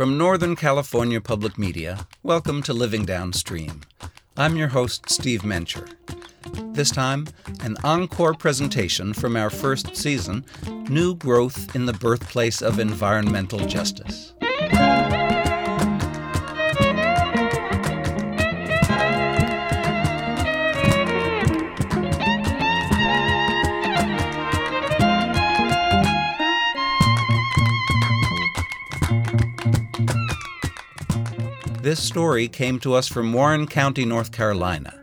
From Northern California Public Media, welcome to Living Downstream. I'm your host, Steve Mencher. This time, an encore presentation from our first season New Growth in the Birthplace of Environmental Justice. This story came to us from Warren County, North Carolina.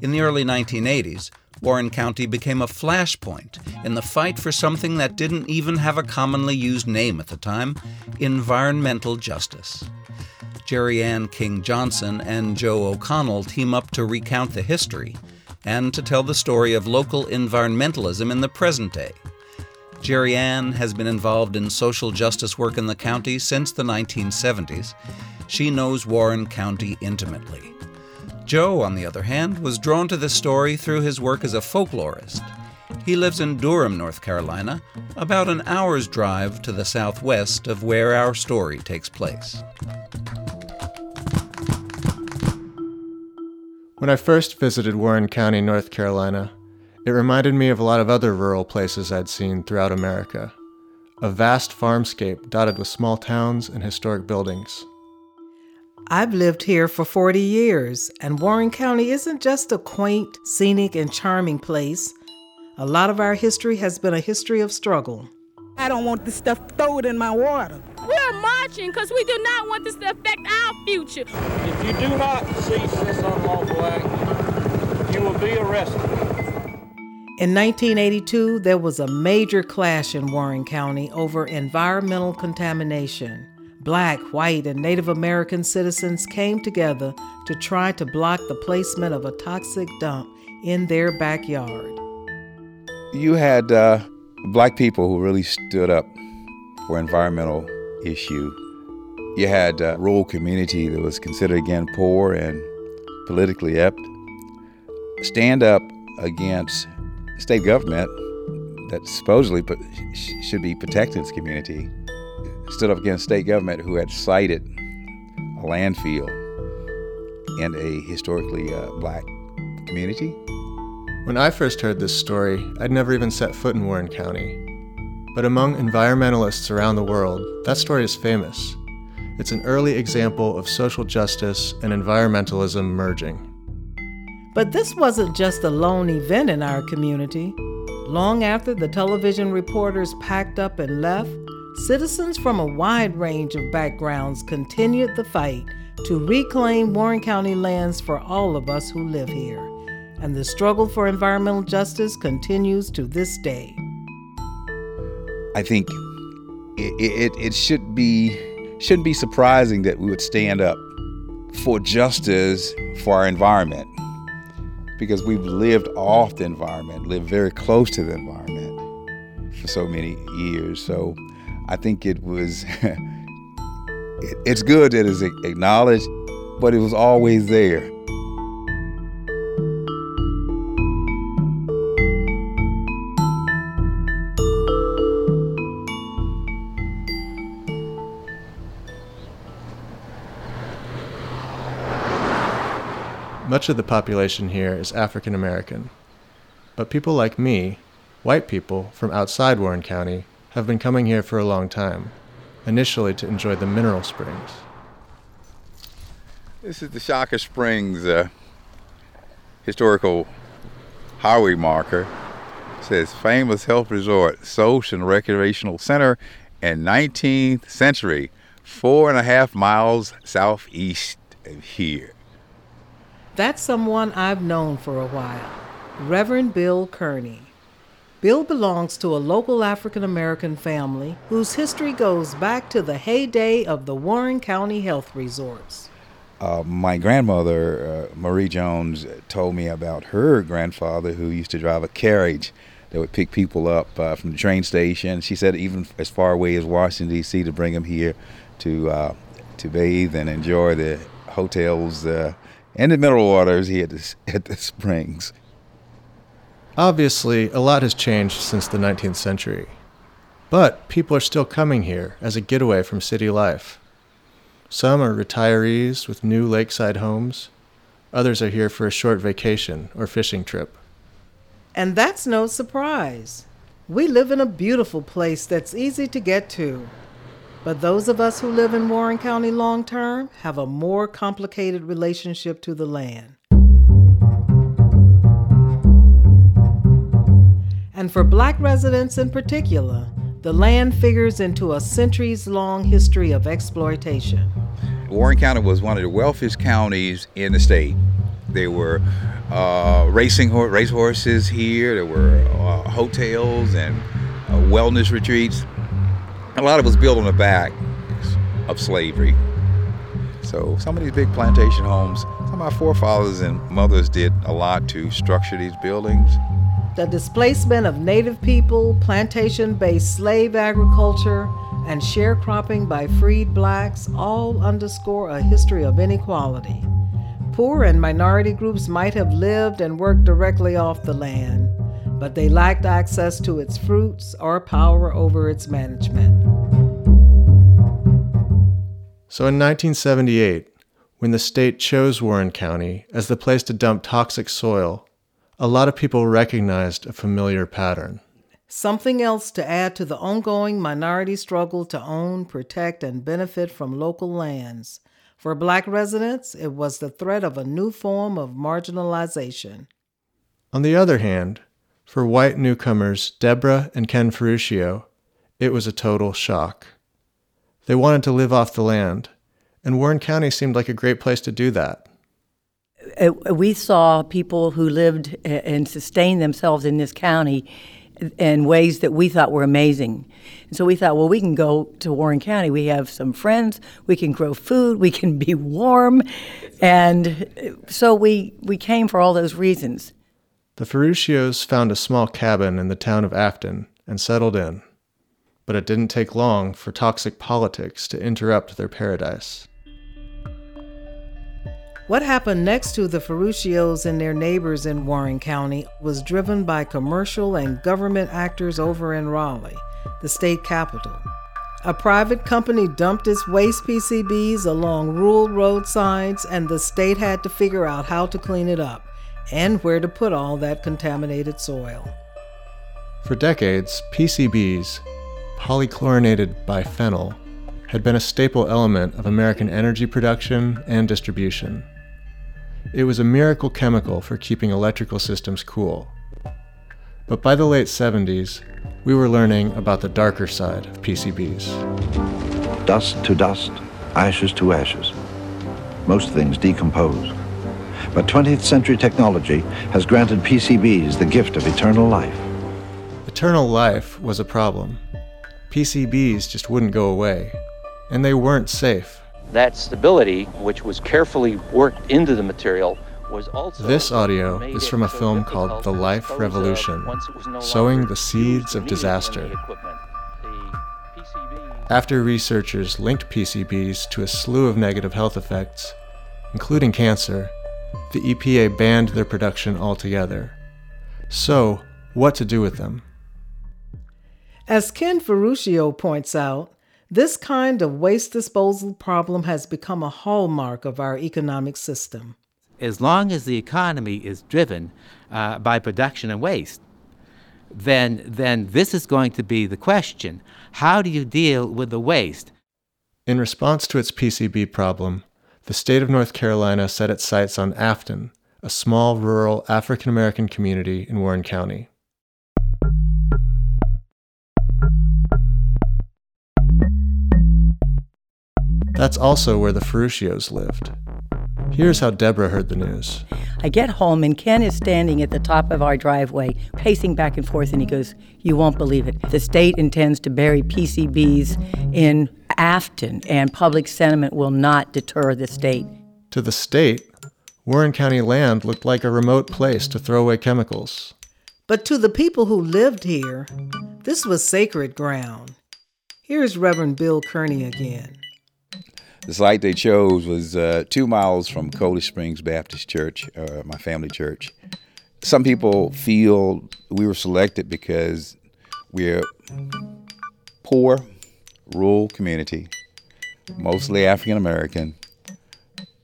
In the early 1980s, Warren County became a flashpoint in the fight for something that didn't even have a commonly used name at the time environmental justice. Jereann King Johnson and Joe O'Connell team up to recount the history and to tell the story of local environmentalism in the present day. Jereann has been involved in social justice work in the county since the 1970s she knows Warren County intimately. Joe, on the other hand, was drawn to this story through his work as a folklorist. He lives in Durham, North Carolina, about an hour's drive to the southwest of where our story takes place. When I first visited Warren County, North Carolina, it reminded me of a lot of other rural places I'd seen throughout America. A vast farmscape dotted with small towns and historic buildings. I've lived here for 40 years, and Warren County isn't just a quaint, scenic, and charming place. A lot of our history has been a history of struggle. I don't want this stuff thrown in my water. We're marching because we do not want this to affect our future. If you do not cease this unlawful act, you will be arrested. In 1982, there was a major clash in Warren County over environmental contamination. Black, white, and Native American citizens came together to try to block the placement of a toxic dump in their backyard. You had uh, black people who really stood up for environmental issue. You had a rural community that was considered again poor and politically inept. Stand up against state government that supposedly should be protecting its community stood up against state government who had sited a landfill in a historically uh, black community. When I first heard this story, I'd never even set foot in Warren County. But among environmentalists around the world, that story is famous. It's an early example of social justice and environmentalism merging. But this wasn't just a lone event in our community. Long after the television reporters packed up and left, Citizens from a wide range of backgrounds continued the fight to reclaim Warren County lands for all of us who live here. And the struggle for environmental justice continues to this day. I think it, it, it should be shouldn't be surprising that we would stand up for justice for our environment because we've lived off the environment, lived very close to the environment for so many years. So I think it was, it, it's good that it's acknowledged, but it was always there. Much of the population here is African American. But people like me, white people from outside Warren County, have been coming here for a long time, initially to enjoy the mineral springs. This is the Shocco Springs uh, historical highway marker. It says famous health resort, social and recreational center in 19th century, four and a half miles southeast of here. That's someone I've known for a while, Reverend Bill Kearney. Bill belongs to a local African American family whose history goes back to the heyday of the Warren County Health Resorts. Uh, my grandmother, uh, Marie Jones, told me about her grandfather who used to drive a carriage that would pick people up uh, from the train station. She said even as far away as Washington D.C. to bring them here to uh, to bathe and enjoy the hotels uh, and the mineral waters here at the, at the springs. Obviously, a lot has changed since the 19th century. But people are still coming here as a getaway from city life. Some are retirees with new lakeside homes. Others are here for a short vacation or fishing trip. And that's no surprise. We live in a beautiful place that's easy to get to. But those of us who live in Warren County long term have a more complicated relationship to the land. And for black residents in particular, the land figures into a centuries long history of exploitation. Warren County was one of the wealthiest counties in the state. There were uh, racing ho- here. There were uh, hotels and uh, wellness retreats. A lot of it was built on the back of slavery. So some of these big plantation homes, some of forefathers and mothers did a lot to structure these buildings. The displacement of native people, plantation based slave agriculture, and sharecropping by freed blacks all underscore a history of inequality. Poor and minority groups might have lived and worked directly off the land, but they lacked access to its fruits or power over its management. So in 1978, when the state chose Warren County as the place to dump toxic soil, a lot of people recognized a familiar pattern. Something else to add to the ongoing minority struggle to own, protect, and benefit from local lands. For black residents, it was the threat of a new form of marginalization. On the other hand, for white newcomers Deborah and Ken Ferruccio, it was a total shock. They wanted to live off the land, and Warren County seemed like a great place to do that. Uh, we saw people who lived and sustained themselves in this county in ways that we thought were amazing. And so we thought, well, we can go to Warren County. We have some friends. We can grow food. We can be warm. And so we, we came for all those reasons. The Ferruccios found a small cabin in the town of Afton and settled in. But it didn't take long for toxic politics to interrupt their paradise. What happened next to the Ferruccios and their neighbors in Warren County was driven by commercial and government actors over in Raleigh, the state capital. A private company dumped its waste PCBs along rural roadsides, and the state had to figure out how to clean it up and where to put all that contaminated soil. For decades, PCBs, polychlorinated biphenyl, had been a staple element of American energy production and distribution. It was a miracle chemical for keeping electrical systems cool. But by the late 70s, we were learning about the darker side of PCBs. Dust to dust, ashes to ashes. Most things decompose. But 20th century technology has granted PCBs the gift of eternal life. Eternal life was a problem. PCBs just wouldn't go away, and they weren't safe. That stability, which was carefully worked into the material, was also. This audio is from a film called The Life Revolution Sowing the Seeds of Disaster. After researchers linked PCBs to a slew of negative health effects, including cancer, the EPA banned their production altogether. So, what to do with them? As Ken Ferruccio points out, this kind of waste disposal problem has become a hallmark of our economic system. As long as the economy is driven uh, by production and waste, then, then this is going to be the question. How do you deal with the waste? In response to its PCB problem, the state of North Carolina set its sights on Afton, a small rural African American community in Warren County. That's also where the Ferruccios lived. Here's how Deborah heard the news. I get home and Ken is standing at the top of our driveway, pacing back and forth, and he goes, You won't believe it. The state intends to bury PCBs in Afton, and public sentiment will not deter the state. To the state, Warren County land looked like a remote place to throw away chemicals. But to the people who lived here, this was sacred ground. Here's Reverend Bill Kearney again. The site they chose was uh, two miles from Coley Springs Baptist Church, uh, my family church. Some people feel we were selected because we're poor, rural community. mostly African American,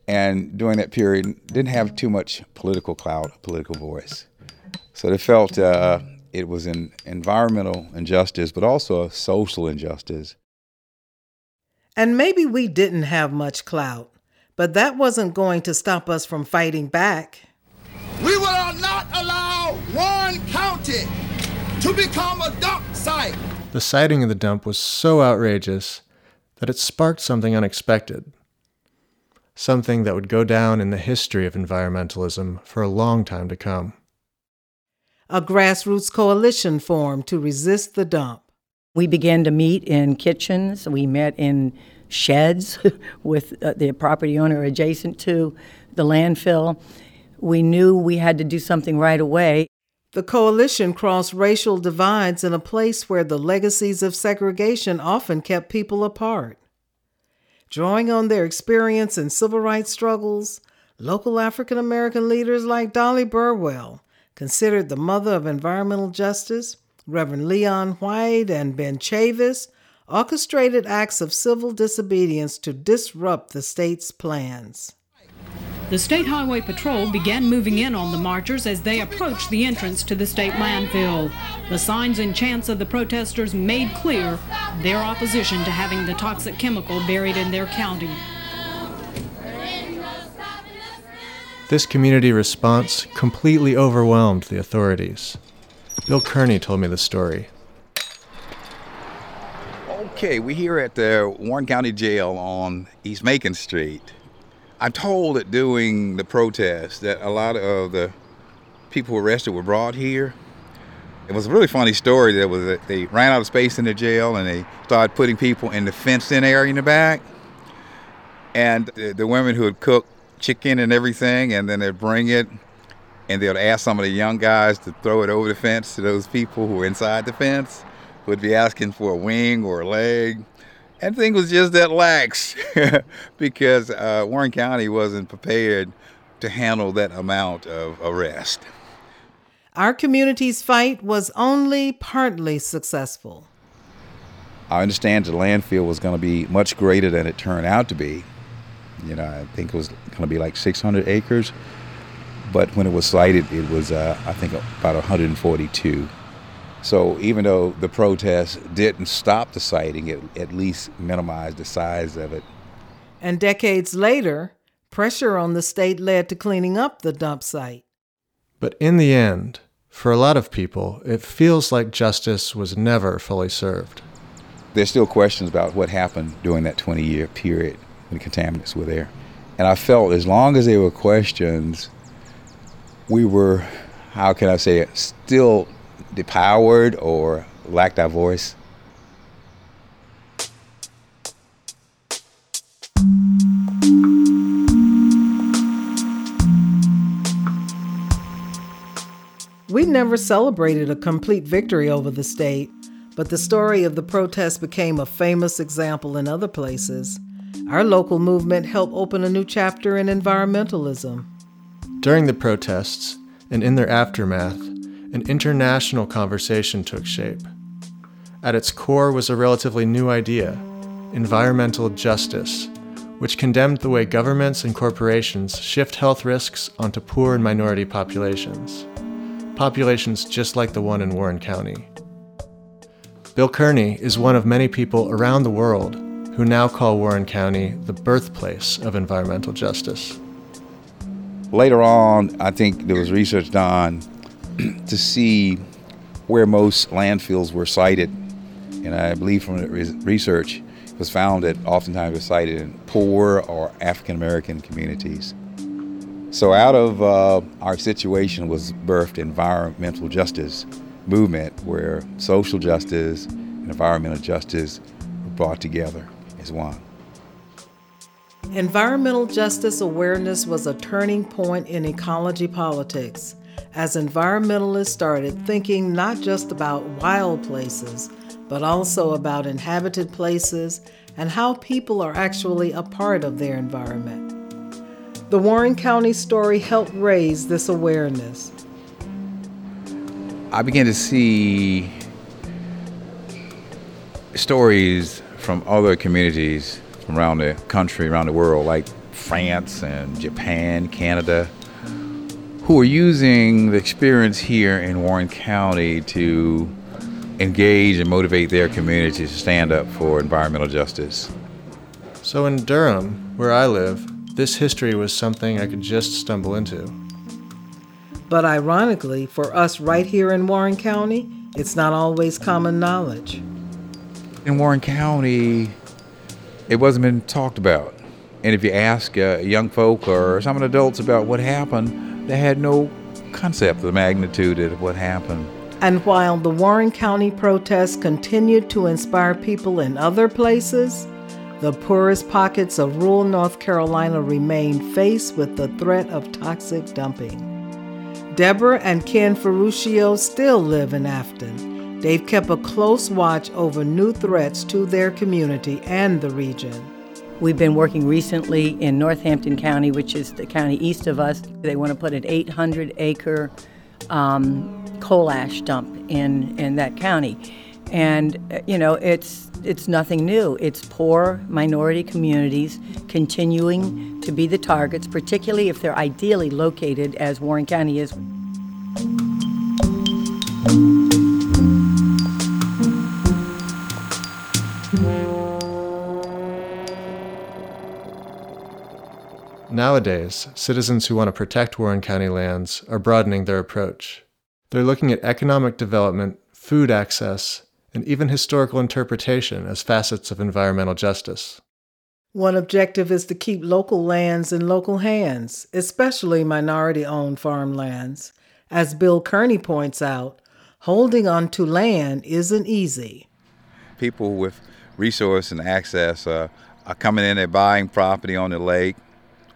and during that period didn't have too much political clout, political voice. So they felt uh, it was an environmental injustice, but also a social injustice. And maybe we didn't have much clout, but that wasn't going to stop us from fighting back. We will not allow Warren County to become a dump site. The siting of the dump was so outrageous that it sparked something unexpected. Something that would go down in the history of environmentalism for a long time to come. A grassroots coalition formed to resist the dump. We began to meet in kitchens. We met in sheds with uh, the property owner adjacent to the landfill. We knew we had to do something right away. The coalition crossed racial divides in a place where the legacies of segregation often kept people apart. Drawing on their experience in civil rights struggles, local African American leaders like Dollie Burwell, considered the mother of environmental justice, Reverend Leon White and Ben Chavis, orchestrated acts of civil disobedience to disrupt the state's plans. The State Highway Patrol began moving in on the marchers as they approached the entrance to the state landfill. The signs and chants of the protesters made clear their opposition to having the toxic chemical buried in their county. This community response completely overwhelmed the authorities. Bill Kearney told me the story. Okay, we're here at the Warren County Jail on East Macon Street. I'm told that during the protest that a lot of the people arrested were brought here. It was a really funny story. That was that they ran out of space in the jail and they started putting people in the fenced-in area in the back. And the, the women who had cooked chicken and everything, and then they'd bring it, and they'd ask some of the young guys to throw it over the fence to those people who were inside the fence, who would be asking for a wing or a leg. And thing was just that lax because uh, Warren County wasn't prepared to handle that amount of arrest. Our community's fight was only partly successful. I understand the landfill was going to be much greater than it turned out to be. You know, I think it was going to be like 600 acres, but when it was sited, it was, uh, I think, about 142. So even though the protest didn't stop the siting, it at least minimized the size of it. And decades later, pressure on the state led to cleaning up the dump site. But in the end, for a lot of people, it feels like justice was never fully served. There's still questions about what happened during that 20 year period when the contaminants were there. And I felt as long as there were questions, we were, how can I say it, still depowered or lacked our voice. We never celebrated a complete victory over the state, but the story of the protest became a famous example in other places. Our local movement helped open a new chapter in environmentalism. During the protests and in their aftermath, an international conversation took shape. At its core was a relatively new idea environmental justice, which condemned the way governments and corporations shift health risks onto poor and minority populations. Populations just like the one in Warren County. Bill Kearney is one of many people around the world who now call Warren County the birthplace of environmental justice. Later on, I think there was research done to see where most landfills were sited. And I believe from the research, it was found that oftentimes were sited in poor or African American communities. So out of uh, our situation was birthed environmental justice movement where social justice and environmental justice were brought together as one. Environmental justice awareness was a turning point in ecology politics as environmentalists started thinking not just about wild places, but also about inhabited places and how people are actually a part of their environment. The Warren County story helped raise this awareness. I began to see stories from other communities around the country, around the world, like France and Japan, Canada, who are using the experience here in Warren County to engage and motivate their communities to stand up for environmental justice. So in Durham, where I live, this history was something I could just stumble into. But ironically, for us right here in Warren County, it's not always common knowledge. In Warren County, it wasn't been talked about. And if you ask uh, young folk or some adults about what happened, they had no concept of the magnitude of what happened. And while the Warren County protests continued to inspire people in other places, the poorest pockets of rural North Carolina remained faced with the threat of toxic dumping. Deborah and Ken Ferruccio still live in Afton. They've kept a close watch over new threats to their community and the region. We've been working recently in Northampton County, which is the county east of us. They want to put an 800 acre um, coal ash dump in, in that county. And, you know, it's, it's nothing new. It's poor minority communities continuing to be the targets, particularly if they're ideally located as Warren County is. Nowadays, citizens who want to protect Warren County lands are broadening their approach. They're looking at economic development, food access, and even historical interpretation as facets of environmental justice. One objective is to keep local lands in local hands, especially minority owned farmlands. As Bill Kearney points out, holding on to land isn't easy. People with resource and access uh, are coming in and buying property on the lake,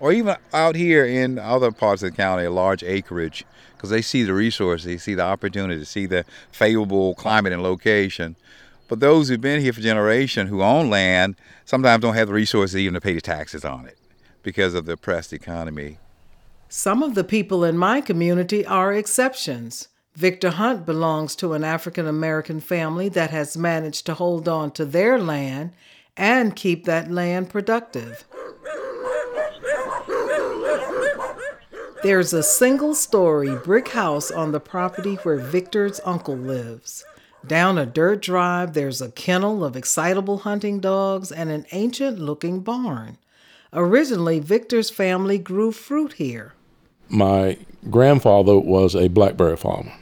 or even out here in other parts of the county, a large acreage, because they see the resources, they see the opportunity, they see the favorable climate and location. But those who've been here for generations who own land sometimes don't have the resources even to pay the taxes on it because of the oppressed economy. Some of the people in my community are exceptions. Victor Hunt belongs to an African American family that has managed to hold on to their land and keep that land productive. There's a single story brick house on the property where Victor's uncle lives. Down a dirt drive, there's a kennel of excitable hunting dogs and an ancient looking barn. Originally, Victor's family grew fruit here. My grandfather was a blackberry farmer.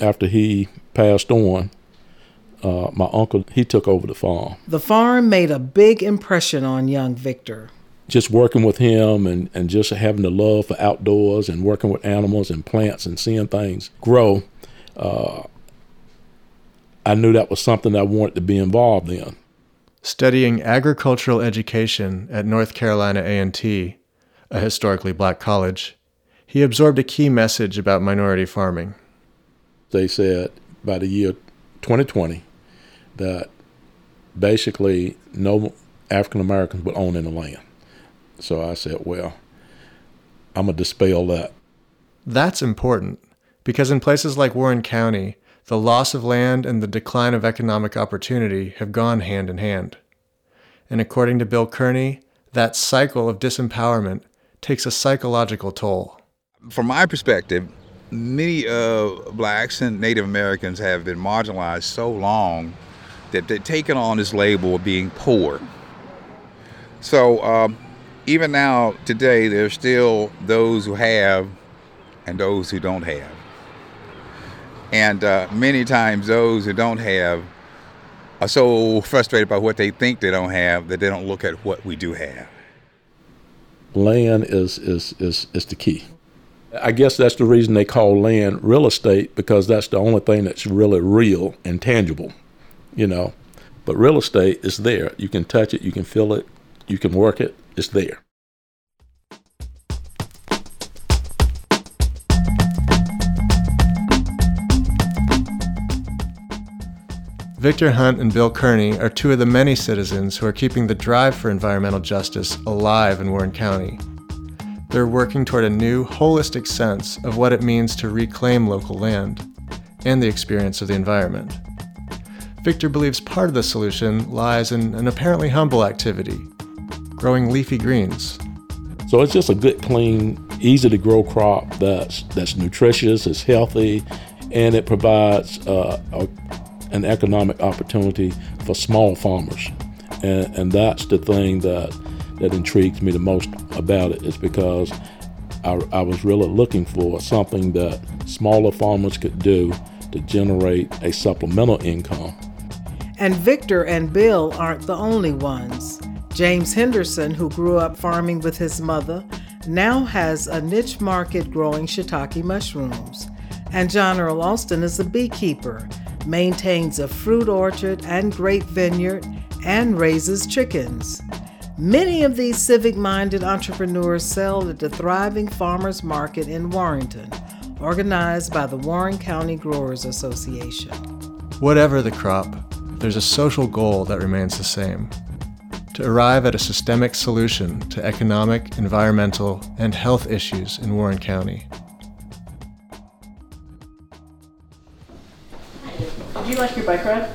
After he passed on, uh, my uncle he took over the farm. The farm made a big impression on young Victor. Just working with him and, and just having the love for outdoors and working with animals and plants and seeing things grow, uh, I knew that was something I wanted to be involved in. Studying agricultural education at North Carolina A&T, a historically black college, he absorbed a key message about minority farming. They said by the year 2020 that basically no African Americans would own any land. So I said, well, I'm going to dispel that. That's important because in places like Warren County, the loss of land and the decline of economic opportunity have gone hand in hand. And according to Bill Kearney, that cycle of disempowerment takes a psychological toll. From my perspective, many uh, blacks and Native Americans have been marginalized so long that they've taken on this label of being poor. So um, even now, today, there's still those who have and those who don't have. And uh, many times, those who don't have are so frustrated by what they think they don't have that they don't look at what we do have. Land is, is, is, is the key. I guess that's the reason they call land real estate because that's the only thing that's really real and tangible, you know. But real estate is there. You can touch it, you can feel it, you can work it, it's there. Victor Hunt and Bill Kearney are two of the many citizens who are keeping the drive for environmental justice alive in Warren County. They're working toward a new, holistic sense of what it means to reclaim local land and the experience of the environment. Victor believes part of the solution lies in an apparently humble activity growing leafy greens. So it's just a good, clean, easy to grow crop that's, that's nutritious, it's healthy, and it provides uh, a, an economic opportunity for small farmers. And, and that's the thing that, that intrigues me the most about it, is because I, I was really looking for something that smaller farmers could do to generate a supplemental income. And Victor and Bill aren't the only ones. James Henderson, who grew up farming with his mother, now has a niche market growing shiitake mushrooms. And John Earl Austin is a beekeeper, maintains a fruit orchard and grape vineyard, and raises chickens. Many of these civic minded entrepreneurs sell at the thriving farmers market in Warrenton, organized by the Warren County Growers Association. Whatever the crop, there's a social goal that remains the same to arrive at a systemic solution to economic, environmental, and health issues in Warren County. Did you like your bike ride?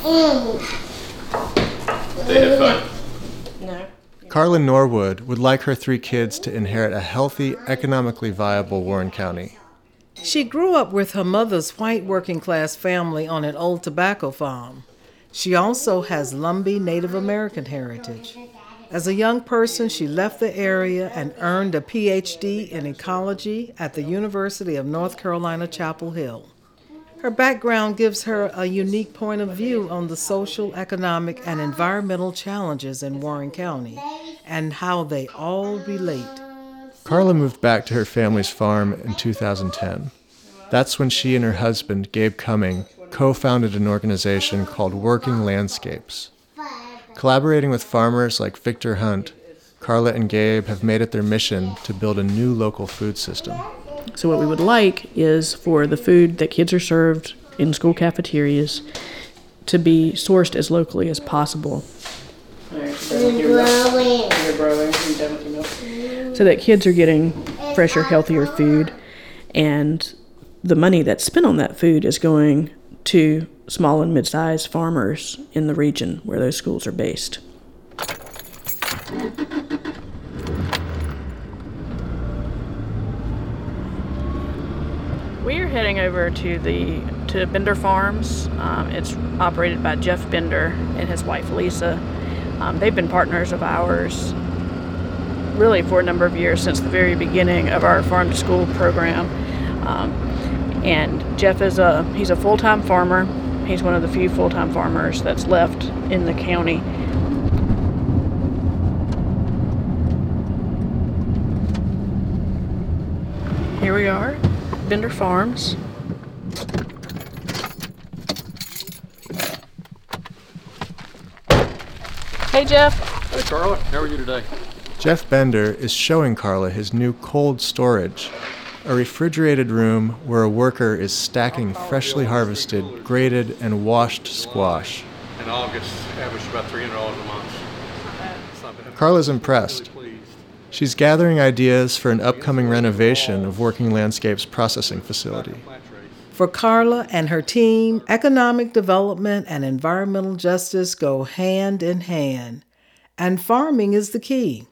Mm. They had fun. No. Carla Norwood would like her three kids to inherit a healthy, economically viable Warren County. She grew up with her mother's white working class family on an old tobacco farm. She also has Lumbee Native American heritage. As a young person, she left the area and earned a PhD in ecology at the University of North Carolina, Chapel Hill. Her background gives her a unique point of view on the social, economic, and environmental challenges in Warren County and how they all relate. Carla moved back to her family's farm in 2010. That's when she and her husband, Gabe Cumming, co founded an organization called Working Landscapes. Collaborating with farmers like Victor Hunt, Carla and Gabe have made it their mission to build a new local food system. So, what we would like is for the food that kids are served in school cafeterias to be sourced as locally as possible. So that kids are getting fresher, healthier food, and the money that's spent on that food is going to small and mid sized farmers in the region where those schools are based. We're heading over to the to Bender Farms. Um, it's operated by Jeff Bender and his wife Lisa. Um, they've been partners of ours really for a number of years since the very beginning of our farm to school program. Um, and Jeff is a he's a full-time farmer. He's one of the few full-time farmers that's left in the county. Here we are, Bender Farms. Hey Jeff. Hey Carla, how are you today? Jeff Bender is showing Carla his new cold storage a refrigerated room where a worker is stacking freshly harvested, grated, and washed squash. In August, averaged about $300 a month. Carla's impressed. She's gathering ideas for an upcoming renovation of Working Landscapes processing facility. For Carla and her team, economic development and environmental justice go hand in hand, and farming is the key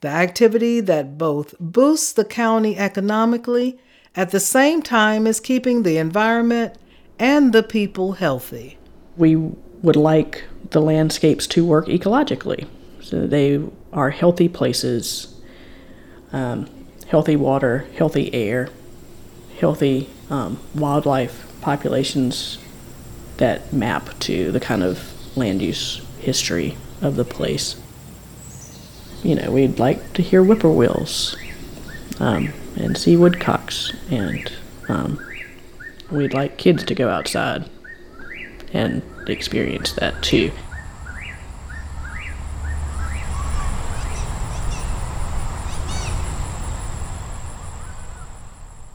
the activity that both boosts the county economically at the same time as keeping the environment and the people healthy. We would like the landscapes to work ecologically. So they are healthy places, um, healthy water, healthy air, healthy um, wildlife populations that map to the kind of land use history of the place you know, we'd like to hear whippoorwills um, and see woodcocks, and um, we'd like kids to go outside and experience that too.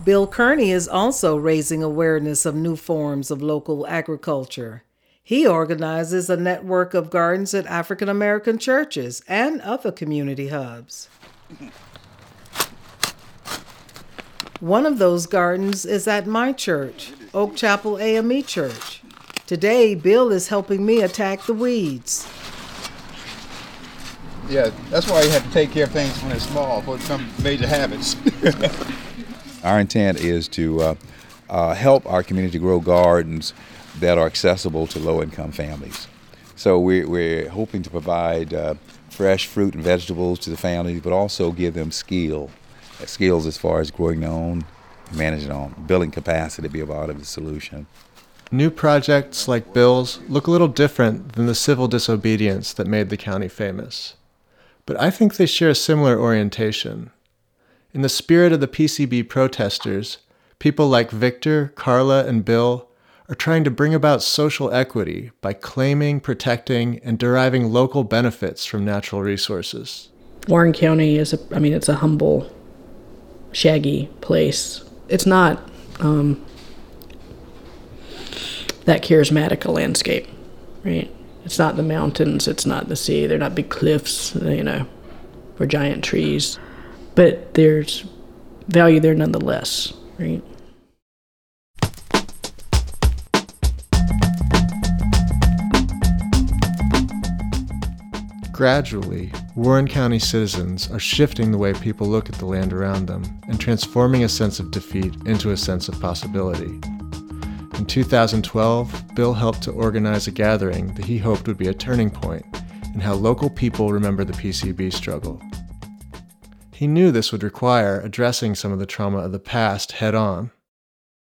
Bill Kearney is also raising awareness of new forms of local agriculture. He organizes a network of gardens at African American churches and other community hubs. One of those gardens is at my church, Oak Chapel AME Church. Today, Bill is helping me attack the weeds. Yeah, that's why you have to take care of things when they're small, before for some major habits. Our intent is to uh, uh, help our community grow gardens that are accessible to low income families. So we're, we're hoping to provide uh, fresh fruit and vegetables to the families, but also give them skill, skills as far as growing their own, managing their own, building capacity to be a part of the solution. New projects like Bill's look a little different than the civil disobedience that made the county famous. But I think they share a similar orientation. In the spirit of the PCB protesters, people like Victor, Carla, and Bill are trying to bring about social equity by claiming, protecting, and deriving local benefits from natural resources. Warren County is a, I mean, it's a humble, shaggy place. It's not um, that charismatic a landscape, right? It's not the mountains, it's not the sea, they're not big cliffs, you know, or giant trees. But there's value there nonetheless, right? Gradually, Warren County citizens are shifting the way people look at the land around them and transforming a sense of defeat into a sense of possibility. In 2012, Bill helped to organize a gathering that he hoped would be a turning point in how local people remember the PCB struggle. He knew this would require addressing some of the trauma of the past head on.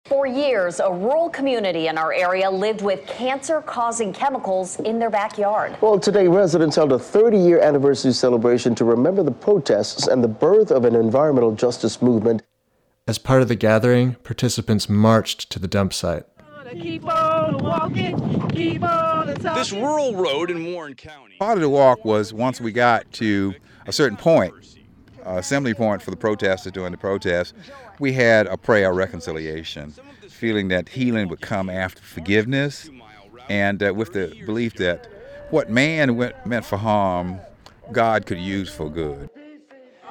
For years, a rural community in our area lived with cancer causing chemicals in their backyard. Well, today, residents held a 30 year anniversary celebration to remember the protests and the birth of an environmental justice movement. As part of the gathering, participants marched to the dump site. This rural road in Warren County. Part of the walk was once we got to a certain point, uh, assembly point for the protesters during the protest, we had a prayer of reconciliation, feeling that healing would come after forgiveness, and uh, with the belief that what man went, meant for harm, God could use for good.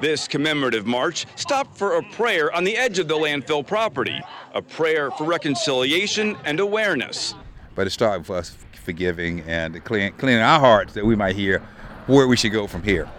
This commemorative march stopped for a prayer on the edge of the landfill property, a prayer for reconciliation and awareness. But it started with us forgiving and clean, cleaning our hearts that we might hear where we should go from here.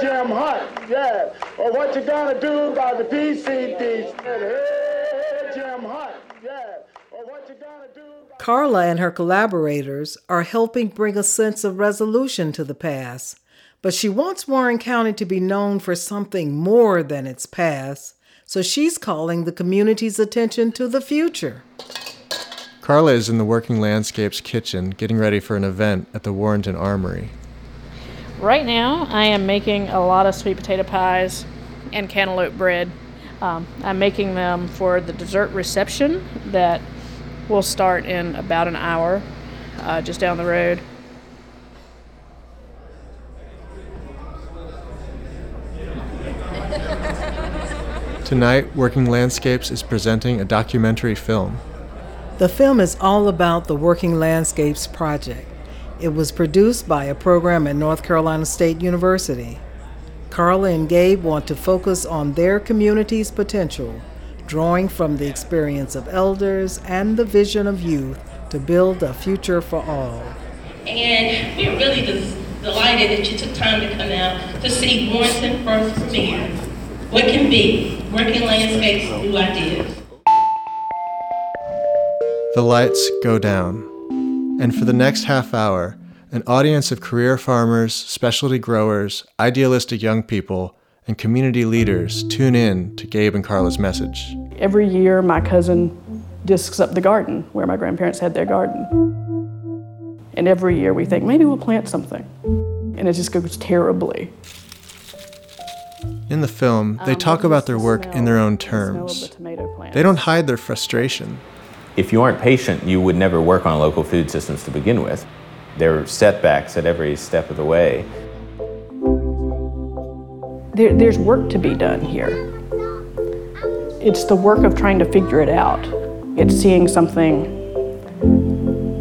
Jim Hunt, yeah. Or what you gonna do about the PCBs? Hey, Jim Hunt, yeah. Or what you gonna do? Carla and her collaborators are helping bring a sense of resolution to the past, but she wants Warren County to be known for something more than its past, so she's calling the community's attention to the future. Carla is in the Working Landscapes kitchen getting ready for an event at the Warrenton Armory. Right now, I am making a lot of sweet potato pies and cantaloupe bread. Um, I'm making them for the dessert reception that will start in about an hour uh, just down the road. Tonight, Working Landscapes is presenting a documentary film. The film is all about the Working Landscapes Project. It was produced by a program at North Carolina State University. Carla and Gabe want to focus on their community's potential, drawing from the experience of elders and the vision of youth to build a future for all. And we're really des- delighted that you took time to come out to see Warrenton first premiere. What can be? Working landscapes, new ideas. The lights go down, and for the next half hour, an audience of career farmers, specialty growers, idealistic young people, and community leaders tune in to Gabe and Carla's message. Every year, my cousin discs up the garden where my grandparents had their garden. And every year, we think maybe we'll plant something. And it just goes terribly. In the film, they talk about their work in their own terms. They don't hide their frustration. If you aren't patient, you would never work on local food systems to begin with. There are setbacks at every step of the way. There, there's work to be done here. It's the work of trying to figure it out. It's seeing something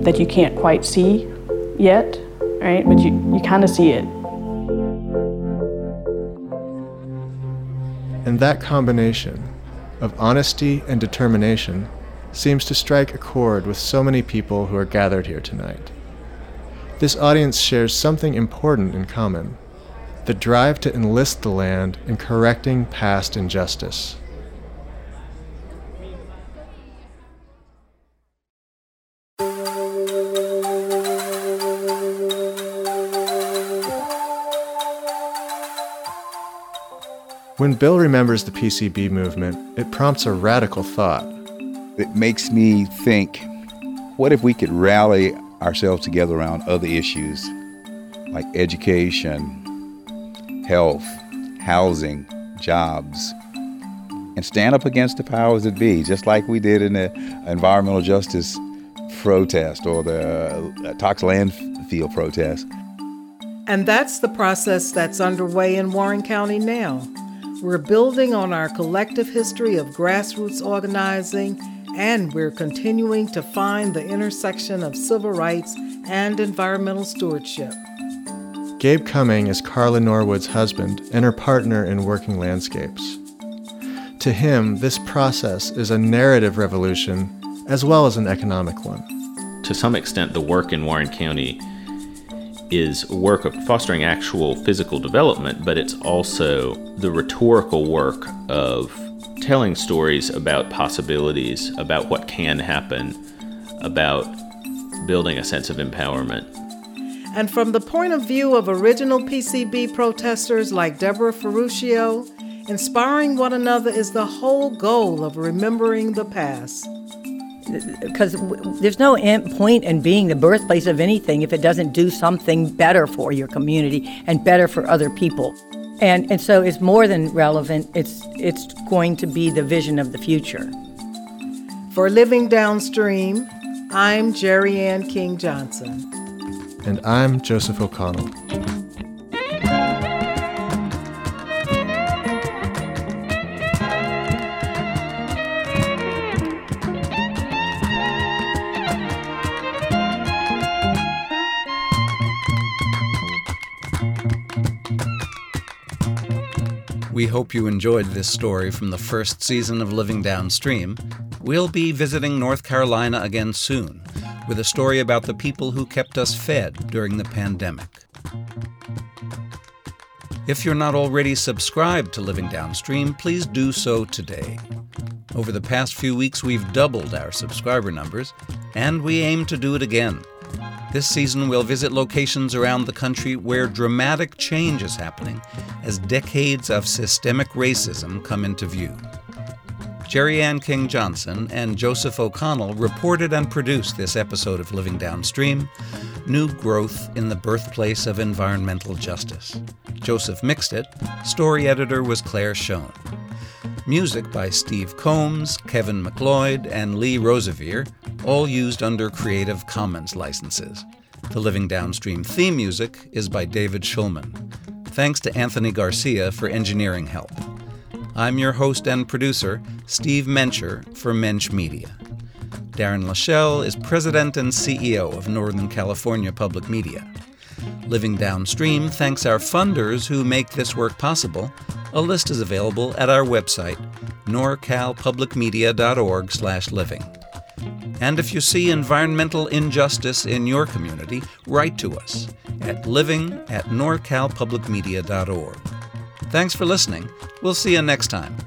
that you can't quite see yet, right? But you, you kind of see it. And that combination of honesty and determination seems to strike a chord with so many people who are gathered here tonight. This audience shares something important in common the drive to enlist the land in correcting past injustice. When Bill remembers the PCB movement, it prompts a radical thought. It makes me think what if we could rally ourselves together around other issues like education, health, housing, jobs, and stand up against the powers that be, just like we did in the environmental justice protest or the uh, Tox landfill protest. And that's the process that's underway in Warren County now. We're building on our collective history of grassroots organizing, and we're continuing to find the intersection of civil rights and environmental stewardship. Gabe Cumming is Carla Norwood's husband and her partner in Working Landscapes. To him, this process is a narrative revolution as well as an economic one. To some extent, the work in Warren County is work of fostering actual physical development, but it's also the rhetorical work of telling stories about possibilities, about what can happen, about building a sense of empowerment. And from the point of view of original PCB protesters like Deborah Ferruccio, inspiring one another is the whole goal of remembering the past because there's no point in being the birthplace of anything if it doesn't do something better for your community and better for other people. And, and so it's more than relevant, it's, it's going to be the vision of the future. For Living Downstream, I'm Jereann King Johnson. And I'm Joseph O'Connell. We hope you enjoyed this story from the first season of Living Downstream. We'll be visiting North Carolina again soon with a story about the people who kept us fed during the pandemic. If you're not already subscribed to Living Downstream, please do so today. Over the past few weeks, we've doubled our subscriber numbers, and we aim to do it again. This season, we'll visit locations around the country where dramatic change is happening as decades of systemic racism come into view. Jereann King Johnson and Joseph O'Connell reported and produced this episode of Living Downstream New Growth in the Birthplace of Environmental Justice. Joseph mixed it, story editor was Claire Schoen. Music by Steve Combs, Kevin MacLeod, and Lee Rosevere, all used under Creative Commons licenses. The Living Downstream theme music is by David Schulman. Thanks to Anthony Garcia for engineering help. I'm your host and producer, Steve Mencher for Mensch Media. Darren LaShelle is president and CEO of Northern California Public Media. Living Downstream thanks our funders who make this work possible. A list is available at our website, norcalpublicmedia.org/living. And if you see environmental injustice in your community, write to us at living at norcalpublicmedia.org. Thanks for listening. We'll see you next time.